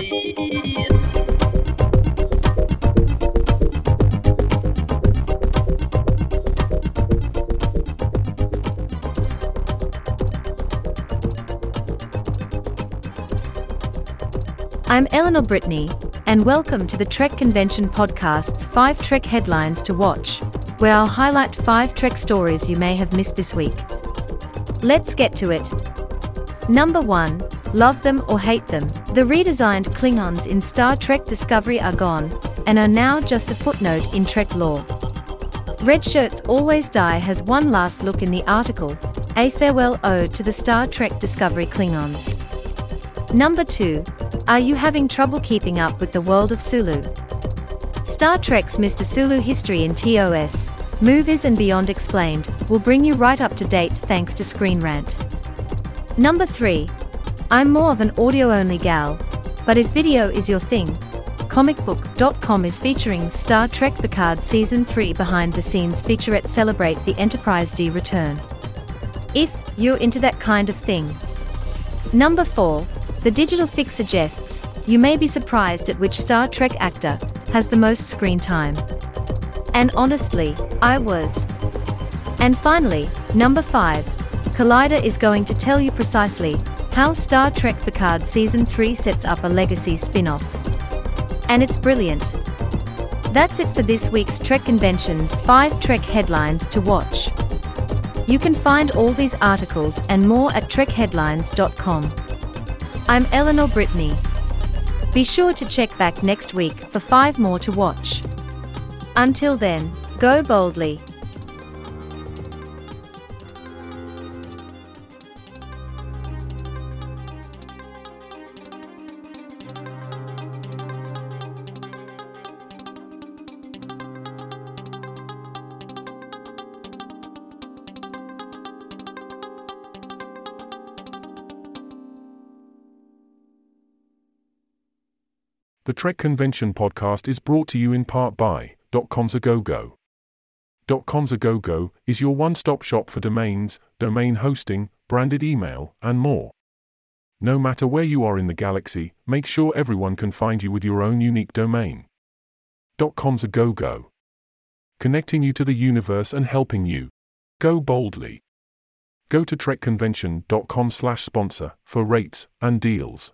I'm Eleanor Brittany, and welcome to the Trek Convention Podcast's 5 Trek Headlines to Watch, where I'll highlight 5 Trek stories you may have missed this week. Let's get to it. Number 1 Love them or hate them, the redesigned Klingons in Star Trek Discovery are gone, and are now just a footnote in Trek lore. Red Shirts Always Die has one last look in the article, A Farewell Ode to the Star Trek Discovery Klingons. Number 2 Are you having trouble keeping up with the world of Sulu? Star Trek's Mr. Sulu history in TOS, Movies and Beyond Explained, will bring you right up to date thanks to Screen Rant. Number 3 I'm more of an audio only gal, but if video is your thing, comicbook.com is featuring Star Trek Picard Season 3 behind the scenes featurette celebrate the Enterprise D return. If you're into that kind of thing. Number 4. The Digital Fix suggests you may be surprised at which Star Trek actor has the most screen time. And honestly, I was. And finally, number 5. Collider is going to tell you precisely how Star Trek Picard Season 3 sets up a legacy spin off. And it's brilliant. That's it for this week's Trek Convention's 5 Trek headlines to watch. You can find all these articles and more at trekheadlines.com. I'm Eleanor Brittany. Be sure to check back next week for 5 more to watch. Until then, go boldly. The Trek Convention podcast is brought to you in part by .com's a is your one-stop shop for domains, domain hosting, branded email, and more. No matter where you are in the galaxy, make sure everyone can find you with your own unique domain. .com's. Connecting you to the universe and helping you. Go boldly. Go to trekconvention.com slash sponsor for rates and deals.